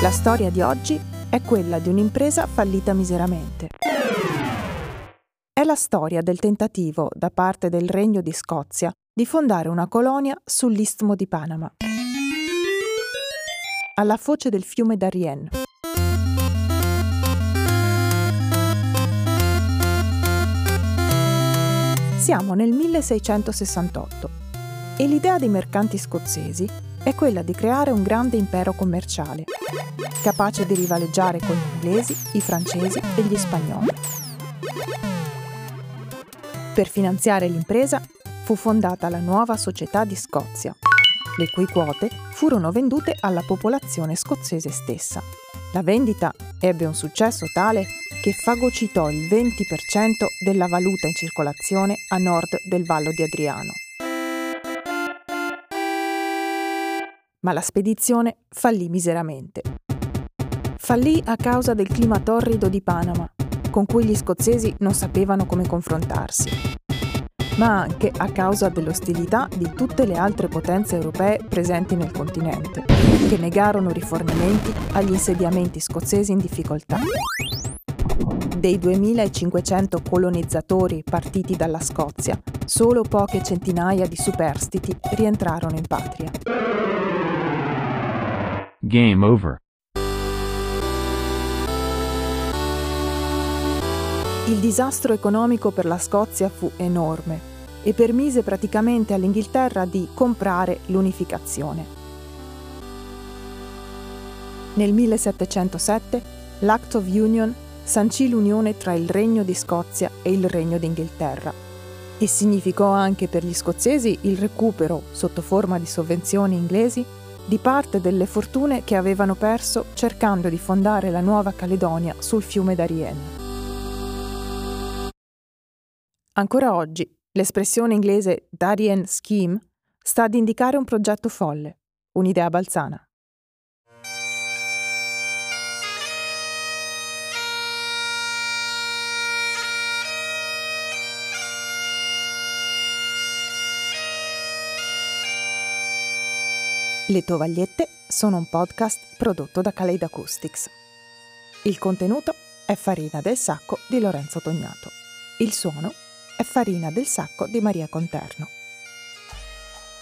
La storia di oggi è quella di un'impresa fallita miseramente. È la storia del tentativo da parte del Regno di Scozia di fondare una colonia sull'istmo di Panama, alla foce del fiume Darien. Siamo nel 1668 e l'idea dei mercanti scozzesi è quella di creare un grande impero commerciale, capace di rivaleggiare con gli inglesi, i francesi e gli spagnoli. Per finanziare l'impresa fu fondata la nuova Società di Scozia, le cui quote furono vendute alla popolazione scozzese stessa. La vendita ebbe un successo tale che fagocitò il 20% della valuta in circolazione a nord del Vallo di Adriano. Ma la spedizione fallì miseramente. Fallì a causa del clima torrido di Panama, con cui gli scozzesi non sapevano come confrontarsi, ma anche a causa dell'ostilità di tutte le altre potenze europee presenti nel continente, che negarono rifornimenti agli insediamenti scozzesi in difficoltà. Dei 2500 colonizzatori partiti dalla Scozia, solo poche centinaia di superstiti rientrarono in patria. Game over. Il disastro economico per la Scozia fu enorme e permise praticamente all'Inghilterra di comprare l'unificazione. Nel 1707 l'Act of Union sancì l'unione tra il Regno di Scozia e il Regno d'Inghilterra e significò anche per gli scozzesi il recupero, sotto forma di sovvenzioni inglesi, di parte delle fortune che avevano perso cercando di fondare la Nuova Caledonia sul fiume Darien. Ancora oggi, l'espressione inglese Darien Scheme sta ad indicare un progetto folle, un'idea balzana. Le Tovagliette sono un podcast prodotto da Kaleid Acoustics. Il contenuto è Farina del Sacco di Lorenzo Tognato. Il suono è Farina del Sacco di Maria Conterno.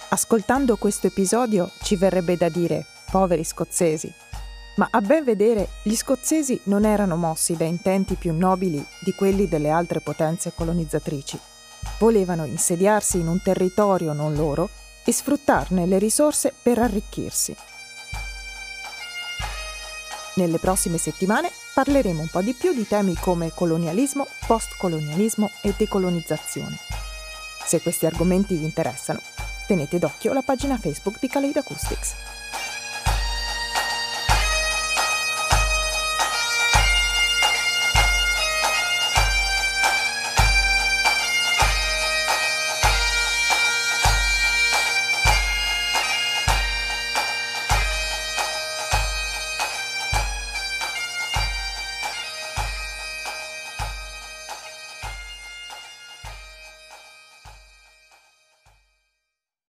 Ascoltando questo episodio ci verrebbe da dire poveri scozzesi, ma a ben vedere gli scozzesi non erano mossi da intenti più nobili di quelli delle altre potenze colonizzatrici. Volevano insediarsi in un territorio non loro e sfruttarne le risorse per arricchirsi. Nelle prossime settimane parleremo un po' di più di temi come colonialismo, postcolonialismo e decolonizzazione. Se questi argomenti vi interessano, tenete d'occhio la pagina Facebook di Kaleid Acoustics.